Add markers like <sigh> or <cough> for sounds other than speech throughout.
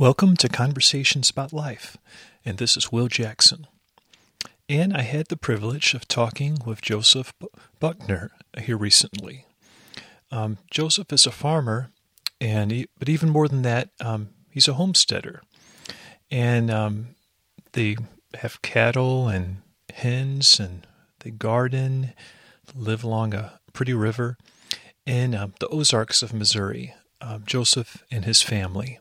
Welcome to Conversations About Life, and this is Will Jackson. And I had the privilege of talking with Joseph Buckner here recently. Um, Joseph is a farmer, and he, but even more than that, um, he's a homesteader, and um, they have cattle and hens, and they garden, live along a pretty river in um, the Ozarks of Missouri. Um, Joseph and his family.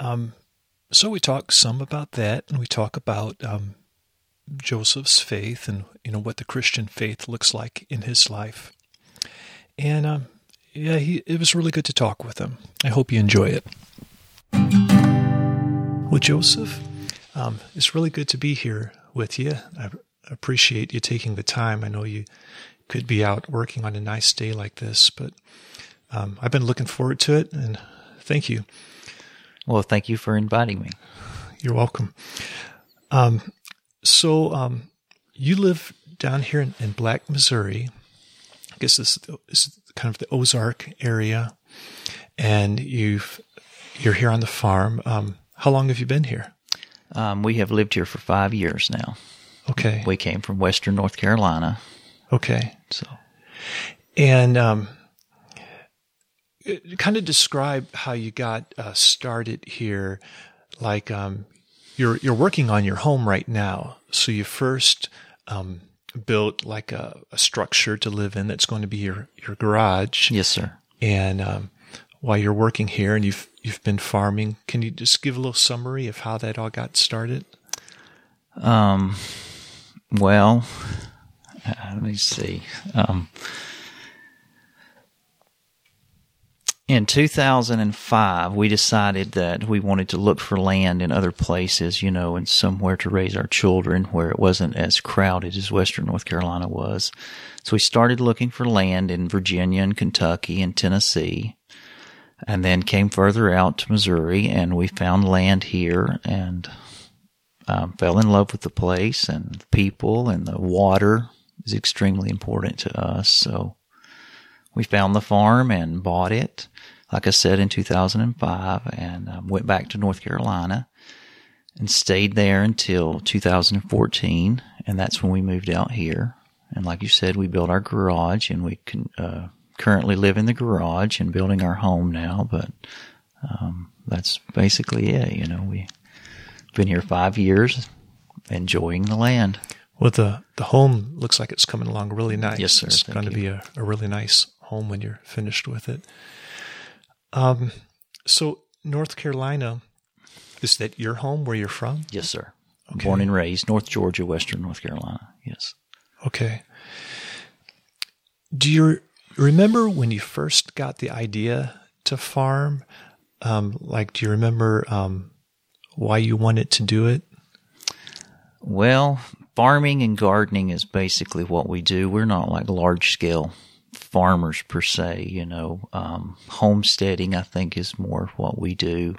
Um, so we talk some about that, and we talk about um, Joseph's faith and you know what the Christian faith looks like in his life. And um, yeah, he, it was really good to talk with him. I hope you enjoy it. Well, Joseph, um, it's really good to be here with you. I appreciate you taking the time. I know you could be out working on a nice day like this, but um, I've been looking forward to it, and thank you. Well, thank you for inviting me. You're welcome. Um, so, um, you live down here in, in, Black, Missouri. I guess this is kind of the Ozark area, and you've you're here on the farm. Um, how long have you been here? Um, we have lived here for five years now. Okay. We came from Western North Carolina. Okay. So, and um, kind of describe how you got uh, started here. Like um, you're you're working on your home right now, so you first um, built like a, a, structure to live in that's going to be your your garage. Yes, sir. And um, while you're working here, and you've you've been farming, can you just give a little summary of how that all got started? Um, well, uh, let me see. Um, in 2005, we decided that we wanted to look for land in other places, you know, and somewhere to raise our children where it wasn't as crowded as Western North Carolina was. So we started looking for land in Virginia and Kentucky and Tennessee, and then came further out to Missouri, and we found land here and um, fell in love with the place and the people and the water is extremely important to us. So we found the farm and bought it, like I said, in 2005, and um, went back to North Carolina and stayed there until 2014, and that's when we moved out here. And like you said, we built our garage, and we can uh, currently live in the garage and building our home now. But um, that's basically it. You know, we've been here five years, enjoying the land. Well, the the home looks like it's coming along really nice. Yes, sir. It's Thank going to be a, a really nice home when you're finished with it. Um, so North Carolina, is that your home where you're from? Yes, sir. Okay. Born and raised North Georgia, Western North Carolina. Yes. Okay. Do you remember when you first got the idea to farm? Um, like, do you remember um, why you wanted to do it? Well, farming and gardening is basically what we do. We're not like large scale farmers per se, you know. Um, homesteading, I think, is more what we do.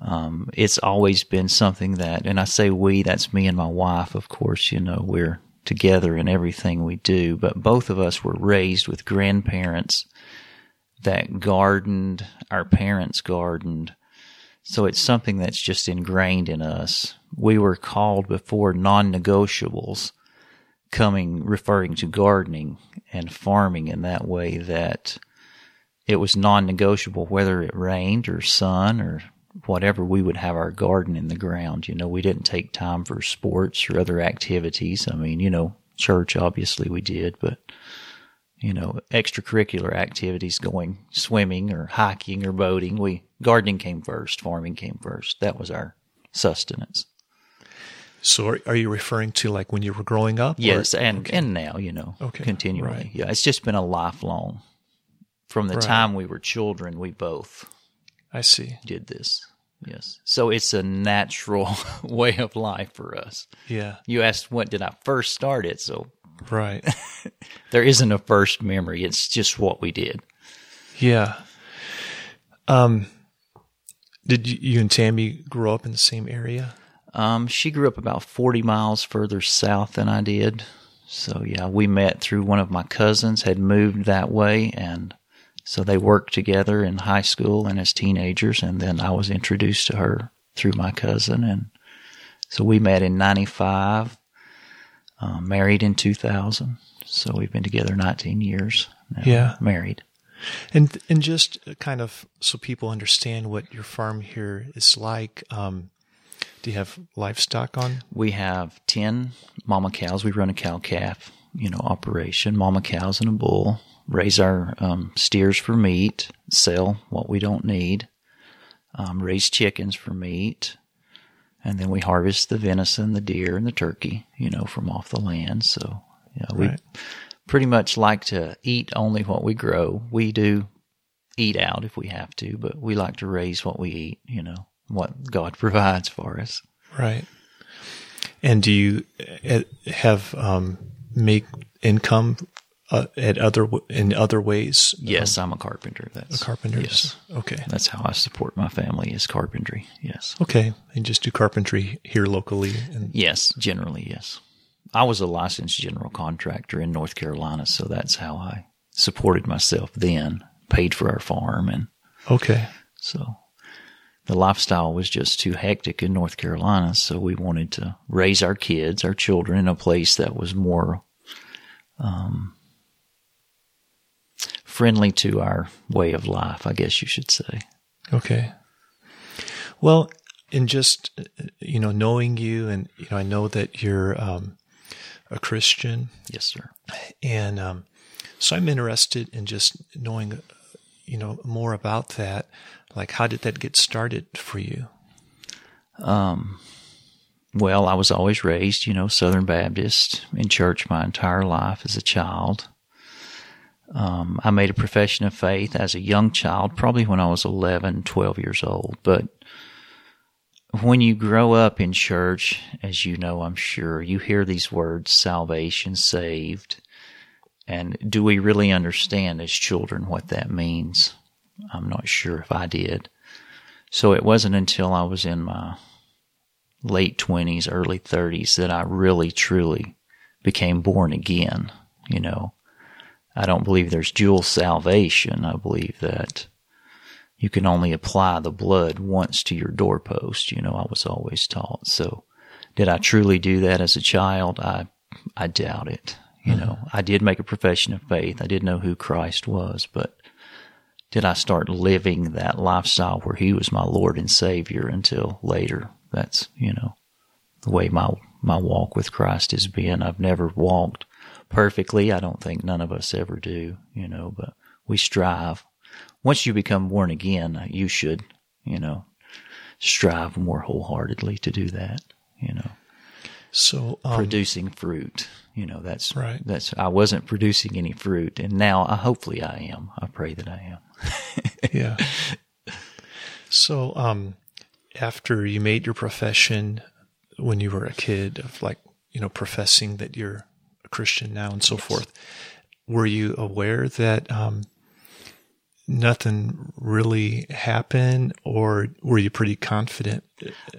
Um, it's always been something that, and I say we, that's me and my wife, of course, you know, we're together in everything we do, but both of us were raised with grandparents that gardened, our parents gardened. So it's something that's just ingrained in us. We were called before non negotiables coming referring to gardening and farming in that way that it was non-negotiable whether it rained or sun or whatever. We would have our garden in the ground. You know we didn't take time for sports or other activities. I mean you know church obviously we did but you know extracurricular activities going swimming or hiking or boating. We gardening came first farming came first. That was our sustenance so are, are, you referring to like when you were growing up? Yes, or? and okay. and now, you know, okay. continually. Right. Yeah, it's just been a lifelong. From the right. time we were children, we both I see. did this. Yes. So it's a natural <laughs> way of life for us. Yeah. You asked when did I first start it, so Right. <laughs> there isn't a first memory. It's just what we did. Yeah. Um did you, you and Tammy grow up in the same area? Um, she grew up about 40 miles further south than I did. So, yeah, we met through one of my cousins, had moved that way, and So they worked together in high school and as teenagers, and then I was introduced to her through my cousin, and so we met in '95, uh, married in 2000. So we've been together 19 years. Now, Yeah. married. And and just kind of so people understand what your farm here is like. Um, do you have livestock on? We have 10 mama cows. We run a cow calf, you know, operation, mama cows and a bull. Raise our um, steers for meat, sell what we don't need, um, raise chickens for meat, and then we harvest the venison, the deer, and the turkey, you know, from off the land. So, yeah, we Right. pretty much like to eat only what we grow. We do eat out if we have to, but we like to raise what we eat, you know, what God <laughs> provides for us. Right. And do you uh, have um, make income uh, at other in other ways? Yes, I'm a carpenter. That's Carpenters. Yes, Okay. that's how I support my family is carpentry. Yes, Okay. And just do carpentry here locally. And yes, generally yes. I was a licensed general contractor in North Carolina, so that's how I supported myself then. Paid for our farm, and okay. so the lifestyle was just too hectic in North Carolina. So we wanted to raise our kids, our children, in a place that was more um, friendly to our way of life. I guess you should say. Okay. Well, in just you know knowing you, and you know, I know that you're um, a Christian, Yes, sir. and um, so I'm interested in just knowing, you know, more about that. Like, how did that get started for you? Um, well, I was always raised, you know, Southern Baptist in church my entire life as a child. Um, I made a profession of faith as a young child, probably when I was 11, 12 years old. But when you grow up in church, as you know, I'm sure, you hear these words salvation, saved. And do we really understand as children what that means? I'm not sure if I did. So it wasn't until I was in my late 20s, early 30s that I really truly became born again. You know, I don't believe there's dual salvation. I believe that you can only apply the blood once to your doorpost. You know, I was always taught. So did I truly do that as a child? I, I doubt it. You mm-hmm. know, I did make a profession of faith. I did know who Christ was, but did I start living that lifestyle where he was my Lord and Savior until later? That's, you know, the way my, my walk with Christ has been. I've never walked perfectly. I don't think none of us ever do, you know, but we strive. Once you become born again, you should, you know, strive more wholeheartedly to do that, you know, So, um, producing fruit. You know, that's Right. That's I wasn't producing any fruit, and now I, hopefully I am. I pray that I am. <laughs> yeah. So, um, after you made your profession when you were a kid of like, you know, professing that you're a Christian now and so forth, were you aware that, um, nothing really happened or were you pretty confident?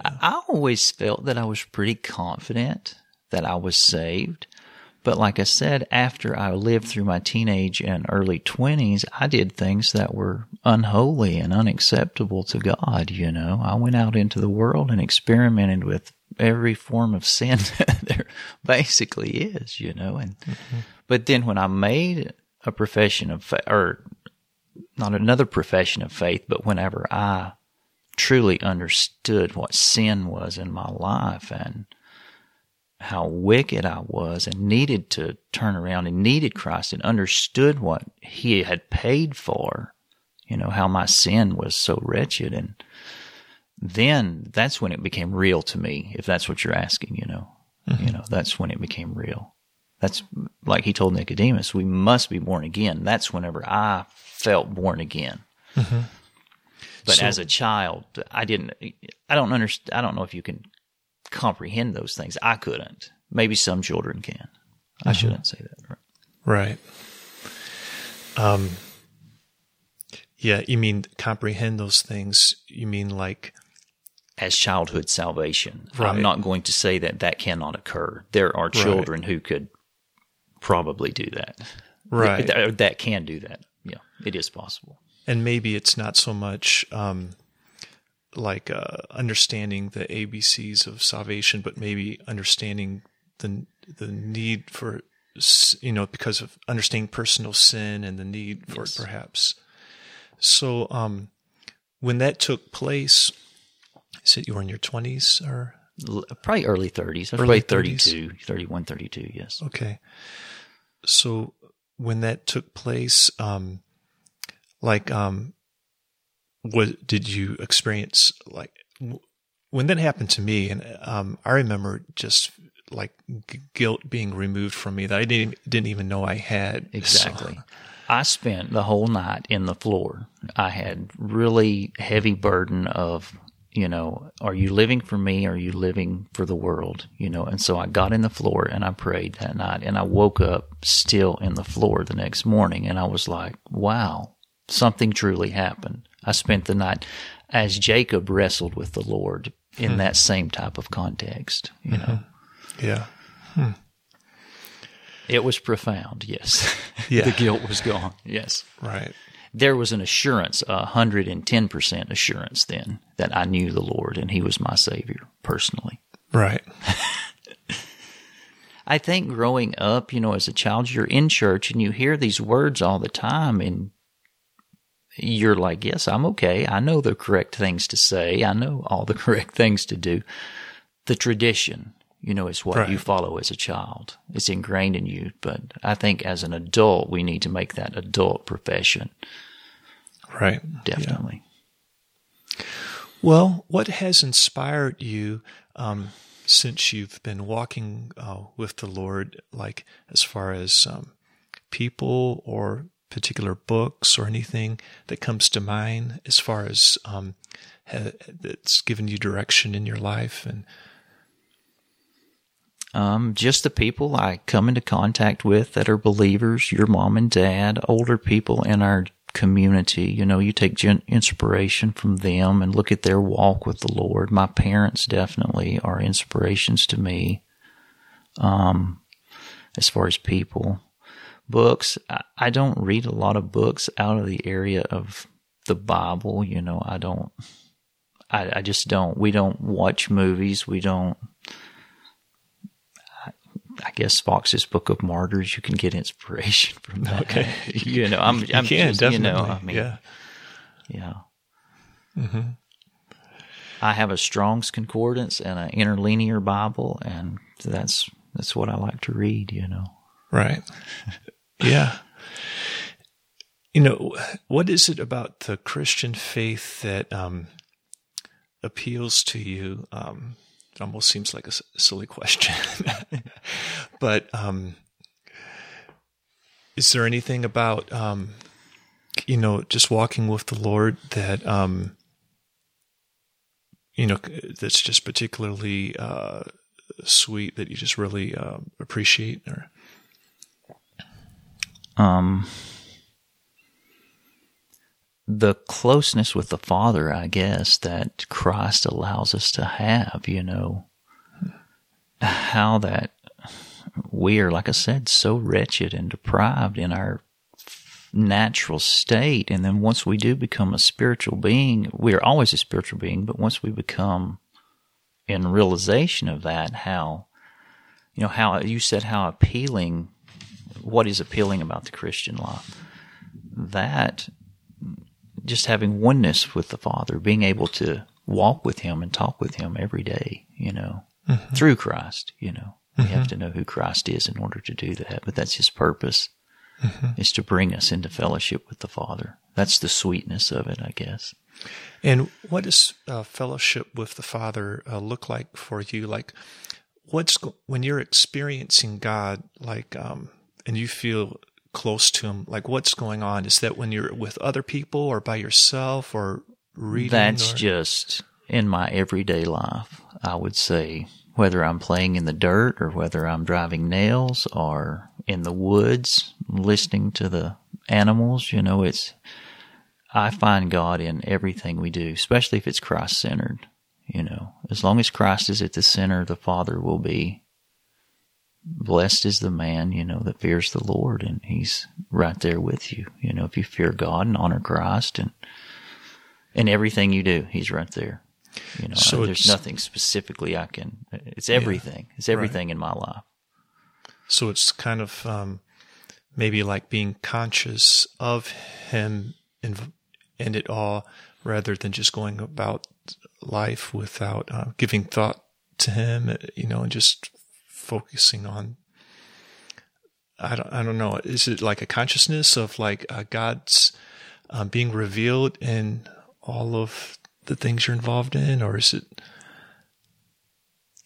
I, always felt that I was pretty confident that I was saved. But like I said, after I lived through my teenage and early 20s, I did things that were unholy and unacceptable to God, you know. I went out into the world and experimented with every form of sin <laughs> there basically is, you know. And mm-hmm. but then when I made a profession of faith, or not another profession of faith, but whenever I truly understood what sin was in my life and how wicked I was and needed to turn around and needed Christ and understood what he had paid for, you know, how my sin was so wretched. And then that's when it became real to me, if that's what you're asking, you know, mm-hmm. you know, that's when it became real. That's like he told Nicodemus, we must be born again. That's whenever I felt born again. But So- as a child, I didn't, I don't understand, I don't know if you can comprehend those things. I couldn't. Maybe some children can. I shouldn't say that. Right? Right. Um, yeah, you mean comprehend those things. You mean like, As childhood salvation, Right. I'm not going to say that that cannot occur. There are children who could probably do that. Right. That can do that. It is possible. And maybe it's not so much um, like uh, understanding the ABCs of salvation, but maybe understanding the the need for you know because of understanding personal sin and the need for yes. it, perhaps. So, um, when that took place, said you were in your twenties or probably early 30s. I was early 32, 31, 32, yes. Okay. So when that took place, um, like, um, what did you experience? Like, when that happened to me, and um, I remember just like guilt being removed from me that I didn't didn't even know I had. Exactly. So. I spent the whole night in the floor. I had really heavy burden of you know, are you living for me? Or are you living for the world? You know, and so I got in the floor and I prayed that night and I woke up still in the floor the next morning and I was like, wow, something truly happened. I spent the night as Jacob wrestled with the Lord in hmm. that same type of context, you know. Mm-hmm. Yeah. Hmm. It was profound, yes. <laughs> Yeah. the guilt was gone, yes. Right there was an assurance, a hundred and ten percent assurance then that I knew the Lord and He was my Savior personally. Right. <laughs> I think growing up, you know, as a child, you're in church and you hear these words all the time and you're like, yes, I'm okay. I know the correct things to say. I know all the <laughs> correct things to do. The tradition, you know, is what right. you follow as a child. It's ingrained in you. But I think as an adult, we need to make that adult profession. Right. Definitely. Yeah. Well, what has inspired you um, since you've been walking uh, with the Lord, like as far as um, people or particular books or anything that comes to mind as far as um, ha- that's given you direction in your life and um, just the people I come into contact with that are believers, your mom and dad, older people in our community. You know, you take inspiration from them and look at their walk with the Lord. My parents definitely are inspirations to me. Um, as far as people, books, I, I don't read a lot of books out of the area of the Bible. You know, I don't, I, I just don't. We don't watch movies. We don't I guess Foxe's Book of Martyrs, you can get inspiration <laughs> from that. Okay, you know, I'm, I'm can, just, definitely. you know, I mean, yeah, yeah. Mm-hmm. I have a Strong's Concordance and an interlinear Bible, and that's that's what I like to read. You know, right? <laughs> yeah. You know, what is it about the Christian faith that um, appeals to you? Um, it almost seems like a silly question. <laughs> but um, is there anything about, um, you know, just walking with the Lord that, um, you know, that's just particularly uh, sweet that you just really uh, appreciate? Or um, the closeness with the Father, I guess, that Christ allows us to have, you know, how that we are, like I said, so wretched and deprived in our natural state. And then once we do become a spiritual being, we are always a spiritual being, but once we become in realization of that, how, you know, how you said how appealing, what is appealing about the Christian life? That just having oneness with the Father, being able to walk with Him and talk with Him every day, you know, mm-hmm. through Christ, you know. We mm-hmm. have to know who Christ is in order to do that, but that's His purpose, mm-hmm. is to bring us into fellowship with the Father. That's the sweetness of it, I guess. And what does uh, fellowship with the Father uh, look like for you? Like, what's when you're experiencing God, like, um, and you feel close to him? Like what's going on? Is that when you're with other people or by yourself or reading? That's or? just in my everyday life. I would say whether I'm playing in the dirt or whether I'm driving nails or in the woods listening to the animals, you know, it's I find God in everything we do, especially if it's Christ centered. You know, as long as Christ is at the center, the Father will be blessed is the man, you know, that fears the Lord and he's right there with you. You know, if you fear God and honor Christ and, and everything you do, he's right there. You know, So there's nothing specifically I can, it's everything. It's everything in my life. So it's kind of um, maybe like being conscious of him and, and it all rather than just going about life without uh, giving thought to him, you know, and just focusing on. I don't, I don't know. Is it like a consciousness of like uh, God's um, being revealed in all of the things you're involved in, or is it?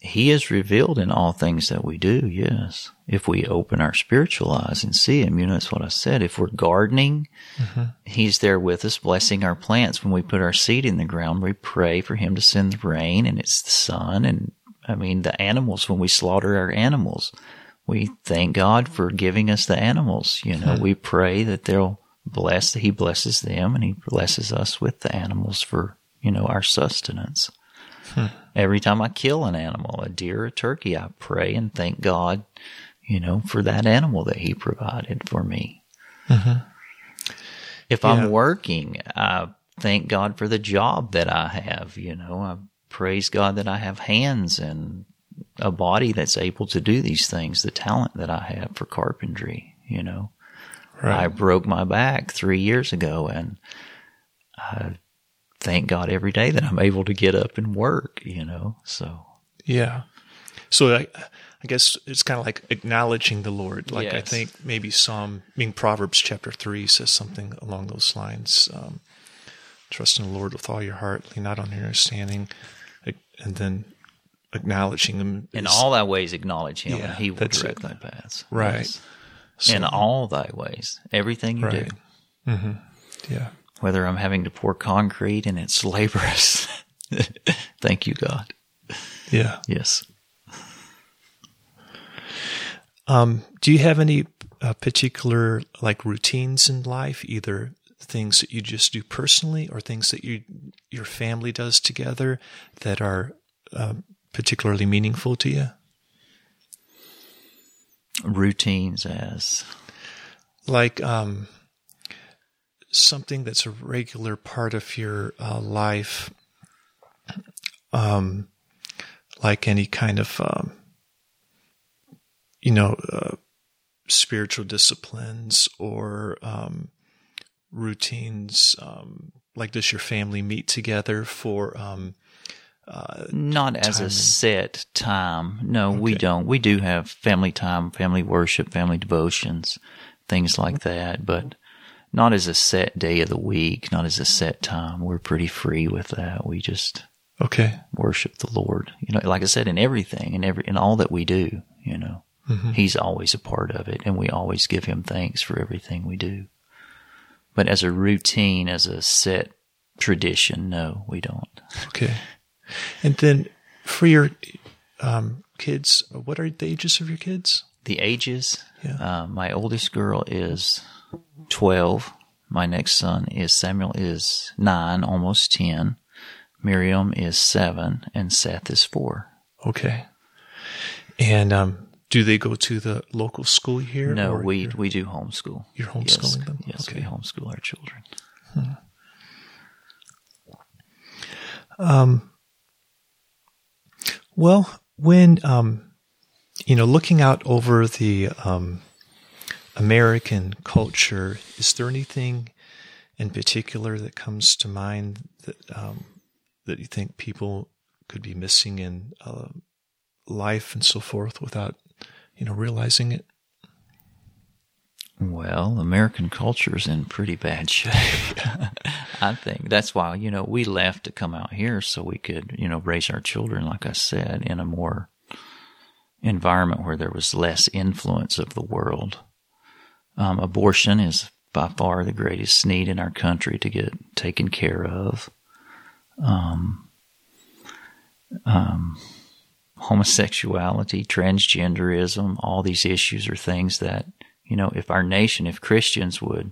He is revealed in all things that we do, yes. If we open our spiritual eyes and see Him, you know, that's what I said. If we're gardening, He's there with us, blessing our plants. When we put our seed in the ground, we pray for Him to send the rain and it's the sun. And I mean, the animals, when we slaughter our animals, we thank God for giving us the animals. You know, hmm. we pray that they'll bless, that He blesses them and He blesses us with the animals for, you know, our sustenance. Hmm. Every time I kill an animal, a deer, a turkey, I pray and thank God, you know, for that animal that He provided for me. Mm-hmm. If Yeah. I'm working, I thank God for the job that I have. You know, I praise God that I have hands and a body that's able to do these things, the talent that I have for carpentry, you know. I broke my back three years ago and I thank God every day that I'm able to get up and work, you know. So Yeah. So I, I guess it's kind of like acknowledging the Lord. Like I think maybe Psalm, I mean Proverbs chapter three says something along those lines. Um, Trust in the Lord with all your heart, lean not on your understanding, and then acknowledging Him in is- all thy ways acknowledge him Yeah, and he will direct it. thy paths. Right. Yes. so- in all thy ways, everything you Right. do. yeah. Whether I'm having to pour concrete and it's laborious. <laughs> Thank you, God. Yeah. Yes. Um, do you have any uh, particular like routines in life, either things that you just do personally or things that you your family does together that are um, particularly meaningful to you? Routines as Like um, something that's a regular part of your uh, life, um, like any kind of um, you know uh, spiritual disciplines or um, routines. Um, like, does your family meet together for? Um, not as a and- set time. No, we don't. We do have family time, family worship, family devotions, things like that, but not as a set day of the week, not as a set time. We're pretty free with that. We just okay, worship the Lord. You know, like I said, in everything, in every, in all that we do, you know, He's always a part of it, and we always give Him thanks for everything we do. But as a routine, as a set tradition, no, we don't. okay, and then for your um, kids, what are the ages of your kids? The ages, Yeah. uh, my oldest girl is 12. My next son is Samuel is nine, almost 10. Miriam is seven, and Seth is four. Okay. And um, do they go to the local school here? No, we we do homeschool. You're homeschooling yes, them? Yes, we Okay. homeschool our children. Um. Well, when um, you know, looking out over the um, American culture, is there anything in particular that comes to mind that um, that you think people could be missing in uh, life and so forth without you know realizing it? Well, American culture is in pretty bad <laughs> shape. <laughs> I think that's why you know we left to come out here so we could you know raise our children, like I said, in a more environment where there was less influence of the world. Um, abortion is by far the greatest need in our country to get taken care of. Um, um, homosexuality, transgenderism, all these issues are things that, you know, if our nation, if Christians would,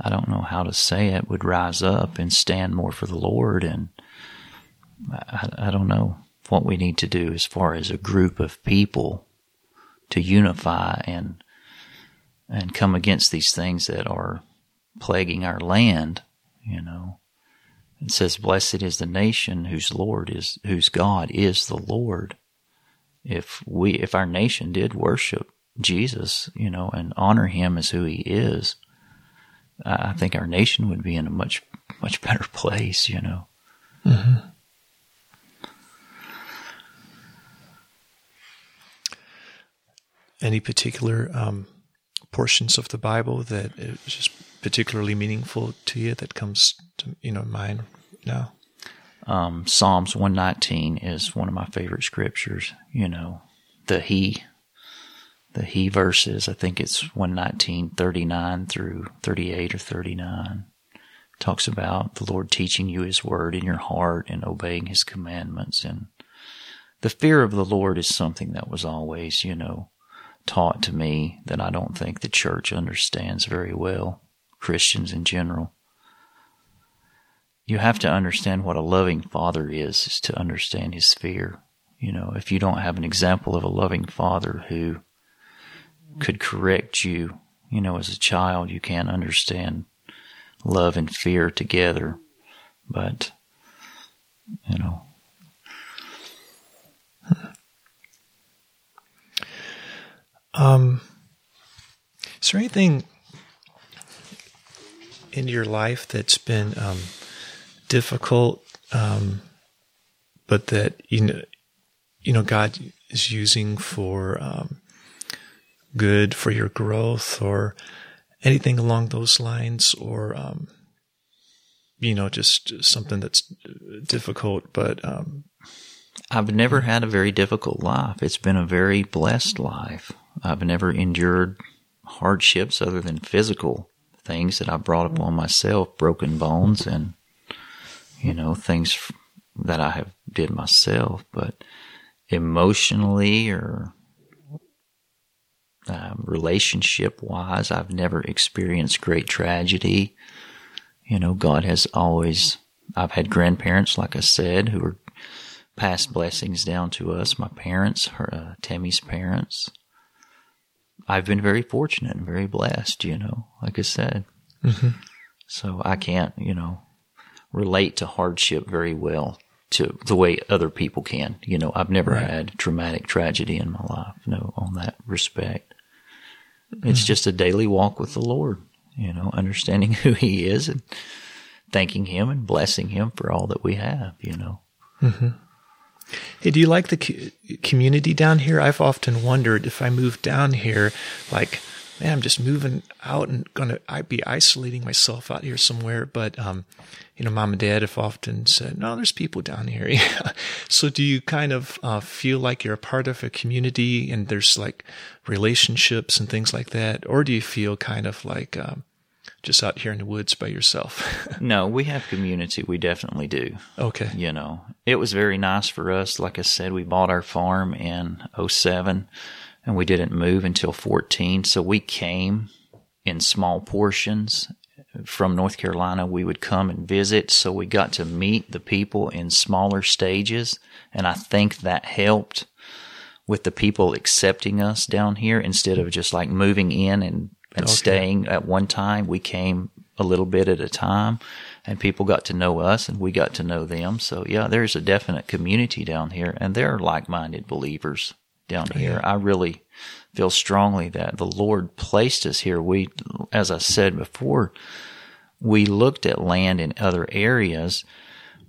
I don't know how to say it, would rise up and stand more for the Lord. And I, I don't know what we need to do as far as a group of people to unify and and come against these things that are plaguing our land, you know. It says, Blessed is the nation whose Lord is whose God is the Lord. If we if our nation did worship Jesus, you know, and honor him as who he is, I think our nation would be in a much much <laughs> better place, you know. Mm-hmm. Any particular um, portions of the Bible that is just particularly meaningful to you that comes to you know mind now? Um, Psalms one nineteen is one of my favorite scriptures. You know, the He, the He verses. I think it's one nineteen thirty nine through thirty eight or thirty nine. Talks about the Lord teaching you His word in your heart and obeying His commandments and the fear of the Lord is something that was always, you know, taught to me that I don't think the church understands very well, Christians in general. You have to understand what a loving father is, is to understand his fear. You know, if you don't have an example of a loving father who could correct you, you know, as a child, you can't understand love and fear together. But, you know, Um, is there anything in your life that's been um, difficult, um, but that you know, you know, God is using for um, good for your growth, or anything along those lines, or um, you know, just something that's difficult, but um, I've never had a very difficult life. It's been a very blessed life. I've never endured hardships other than physical things that I brought upon myself, broken bones and, you know, things that I have did myself, but emotionally or um, relationship wise, I've never experienced great tragedy. You know, God has always, I've had grandparents, like I said, who are past blessings down to us, my parents, her, uh, Tammy's parents. I've been very fortunate and very blessed, you know, like I said. Mm-hmm. So I can't, you know, relate to hardship very well to the way other people can. You know, I've never right. had traumatic tragedy in my life, no, on that respect. Mm-hmm. It's just a daily walk with the Lord, you know, understanding <laughs> who He is and thanking Him and blessing Him for all that we have, you know. Mm-hmm. Hey, do you like the community down here? I've often wondered if I move down here, like, man, I'm just moving out and gonna I be isolating myself out here somewhere. But um, you know, mom and dad have often said, no, there's people down here. <laughs> So do you kind of uh, feel like you're a part of a community and there's like relationships and things like that, or do you feel kind of like um, just out here in the woods by yourself? <laughs> no, we have community. We definitely do. Okay. You know, it was very nice for us. Like I said, we bought our farm in 07 and we didn't move until 14. So we came in small portions from North Carolina. We would come and visit. So we got to meet the people in smaller stages. And I think that helped with the people accepting us down here instead of just like moving in and and okay. staying at one time. We came a little bit at a time and people got to know us and we got to know them. So yeah, there's a definite community down here and they're like-minded believers down here. I really feel strongly that the Lord placed us here. We, as I said before, we looked at land in other areas,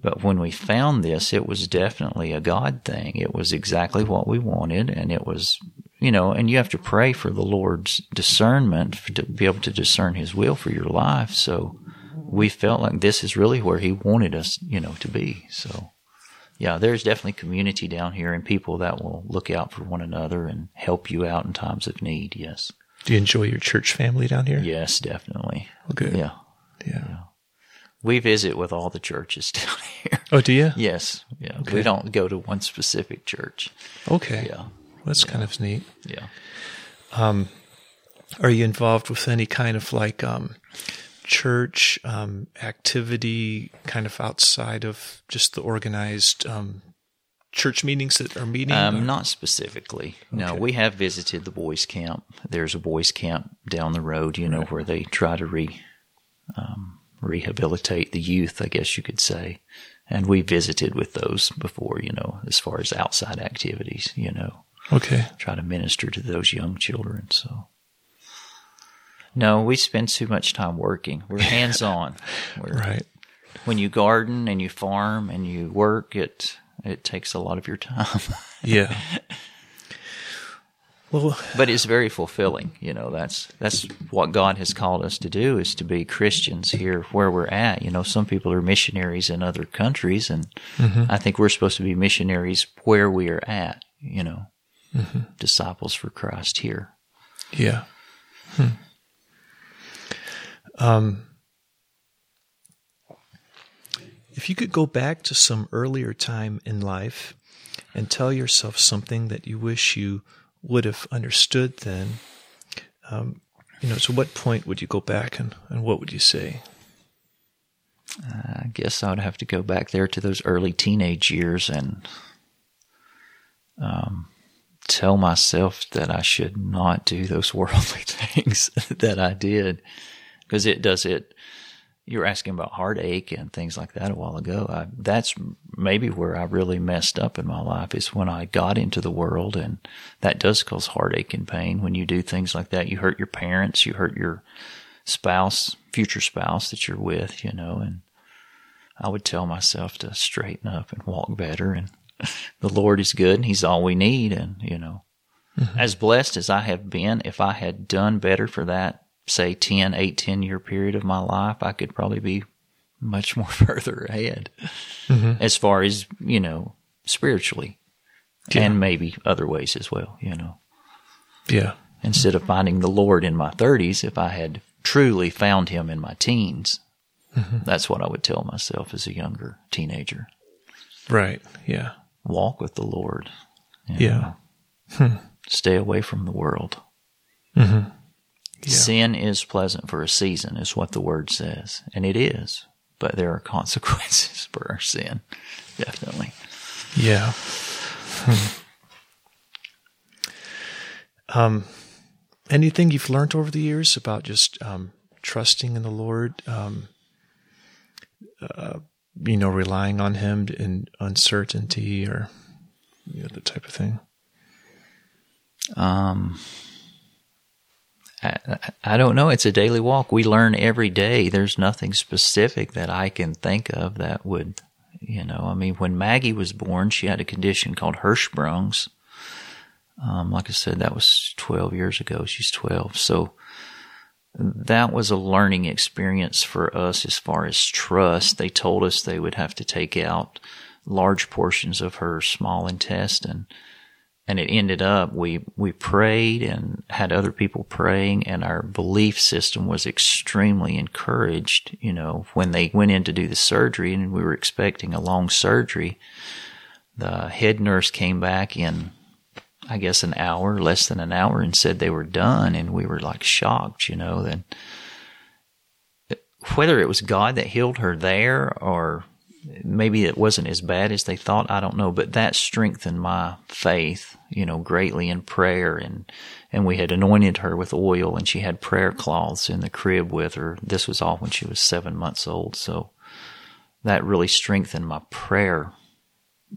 but when we found this, it was definitely a God thing. It was exactly what we wanted and it was you know, and you have to pray for the Lord's discernment to be able to discern His will for your life. So we felt like this is really where He wanted us, you know, to be. So yeah, there's definitely community down here and people that will look out for one another and help you out in times of need. Yes. Do you enjoy your church family down here? Yes, definitely. Okay. Yeah. Yeah. yeah. We visit with all the churches <laughs> down here. Oh, do you? Yes. Yeah. Okay. We don't go to one specific church. Okay. Yeah. That's yeah. kind of neat. Yeah. Um, are you involved with any kind of like um, church um, activity, kind of outside of just the organized um, church meetings that are meeting? Um, not specifically. No, Okay. we have visited the boys' camp. There's a boys' camp down the road, you know, where they try to re um, rehabilitate the youth, I guess you could say. And we visited with those before, you know, as far as outside activities, you know, okay. try to minister to those young children. So, no, we spend too much time working. We're <laughs> hands on. Right. When you garden and you farm and you work, it it takes a lot of your time. <laughs> Yeah. well, but it's very fulfilling. You know, that's that's what God has called us to do is to be Christians here where we're at. You know, some people are missionaries in other countries, and I think we're supposed to be missionaries where we are at. You know, disciples for Christ here. yeah. Hmm. Um, if you could go back to some earlier time in life and tell yourself something that you wish you would have understood then, um, you know, to what point would you go back and, and what would you say? I guess I would have to go back there to those early teenage years and um, tell myself that I should not do those <laughs> worldly things <laughs> that I did because it does it. You were asking about heartache and things like that a while ago. I, that's maybe where I really messed up in my life is when I got into the world, and that does cause heartache and pain when you do things like that. You hurt your parents, you hurt your spouse, future spouse that you're with, you know, and I would tell myself to straighten up and walk better and <laughs> the Lord is good and he's all we need and you know mm-hmm. as blessed as I have been if I had done better for that say 10 8 10 year period of my life I could probably be much <laughs> more further ahead mm-hmm. as far as you know spiritually Yeah. and maybe other ways as well you know Yeah. instead of finding the Lord in my 30s, if I had truly found Him in my teens, mm-hmm. that's what I would tell myself as a younger teenager. Right. Yeah. Walk with the Lord. you Yeah. know. Hmm. Stay away from the world. Mm-hmm. Yeah. Sin is pleasant for a season, is what the word says. And it is. But there are <laughs> consequences for our sin. Definitely. Yeah. Hmm. Um, anything you've learned over the years about just um, trusting in the Lord, um, uh, you know, relying on Him in uncertainty or you know that type of thing. Um, I, I- don't know. It's a daily walk. We learn every day. There's nothing specific that I can think of that would, you know, I mean, when Maggie was born, she had a condition called Hirschsprung's. Um, like I said, that was 12 years ago. She's 12. So that was a learning experience for us as far as trust. They told us they would have to take out large portions of her small intestine and it ended up we we prayed and had other people praying and our belief system was extremely encouraged you know when they went in to do the surgery and we were expecting a long surgery. The head nurse came back in i guess an hour less than an hour and said they were done. And we were like shocked you know then whether it was god that healed her there or maybe it wasn't as bad as they thought. I don't know, but that strengthened my faith, you know, greatly in prayer and, and we had anointed her with oil and she had prayer cloths in the crib with her. This was all when she was seven months old. So that really strengthened my prayer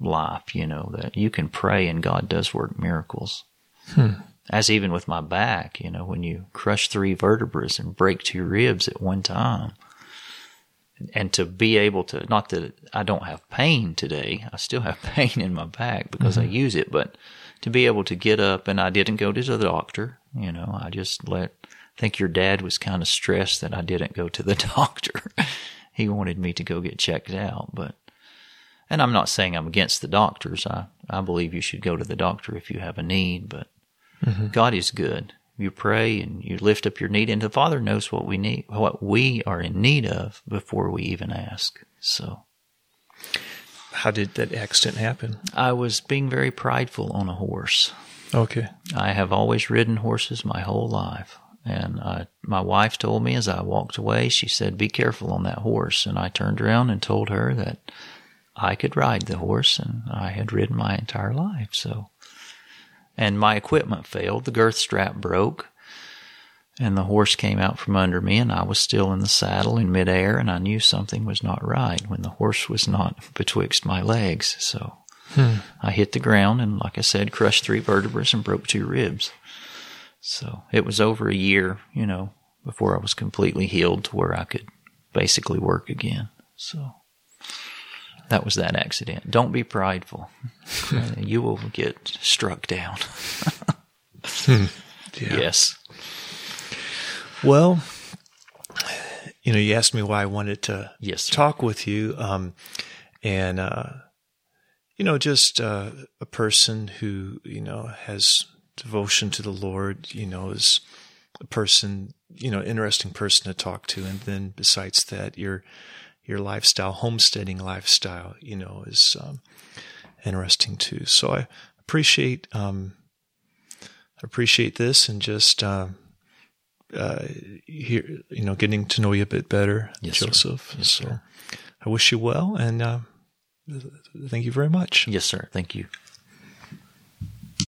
life, you know, that you can pray and God does work miracles. Hmm. As even with my back, you know, when you crush three vertebrae and break two ribs at one time, and to be able to not that I don't have pain today, I still have <laughs> pain in my back because I mm-hmm. use it, but to be able to get up and I didn't go to the doctor, you know, I just let I think your dad was kind of stressed that I didn't go to the <laughs> doctor. he wanted me to go get checked out, but and I'm not saying I'm against the doctors. I I believe you should go to the doctor if you have a need, but mm-hmm. God is good. You pray and you lift up your need, and the Father knows what we need, what we are in need of before we even ask. So How did that accident happen? I was being very prideful on a horse. Okay. I have always ridden horses my whole life. And I, my wife told me as I walked away, she said, Be careful on that horse. And I turned around and told her that I could ride the horse, and I had ridden my entire life. So, and my equipment failed. The girth strap broke, and the horse came out from under me, and I was still in the saddle in midair, and I knew something was not right when the horse was not <laughs> betwixt my legs. So, hmm. I hit the ground, and like I said, crushed three vertebrae and broke two ribs. So it was over a year, you know, before I was completely healed to where I could basically work again. So that was that accident. Don't be prideful. <laughs> you will get struck down. <laughs> Yes. Well, you know, you asked me why I wanted to Yes, sir. talk with you, um, and uh, you know, just uh, a person who you know has devotion to the Lord. You know, is a person, you know, interesting person to talk to, and then besides that, your your lifestyle, homesteading lifestyle, you know, is um, interesting too. So I appreciate um, appreciate this, and just. Um, uh, here, you know, getting to know you a bit better, Yes. Joseph. Yes, so sir. I wish you well, and uh, thank you very much. Yes, sir. Thank you.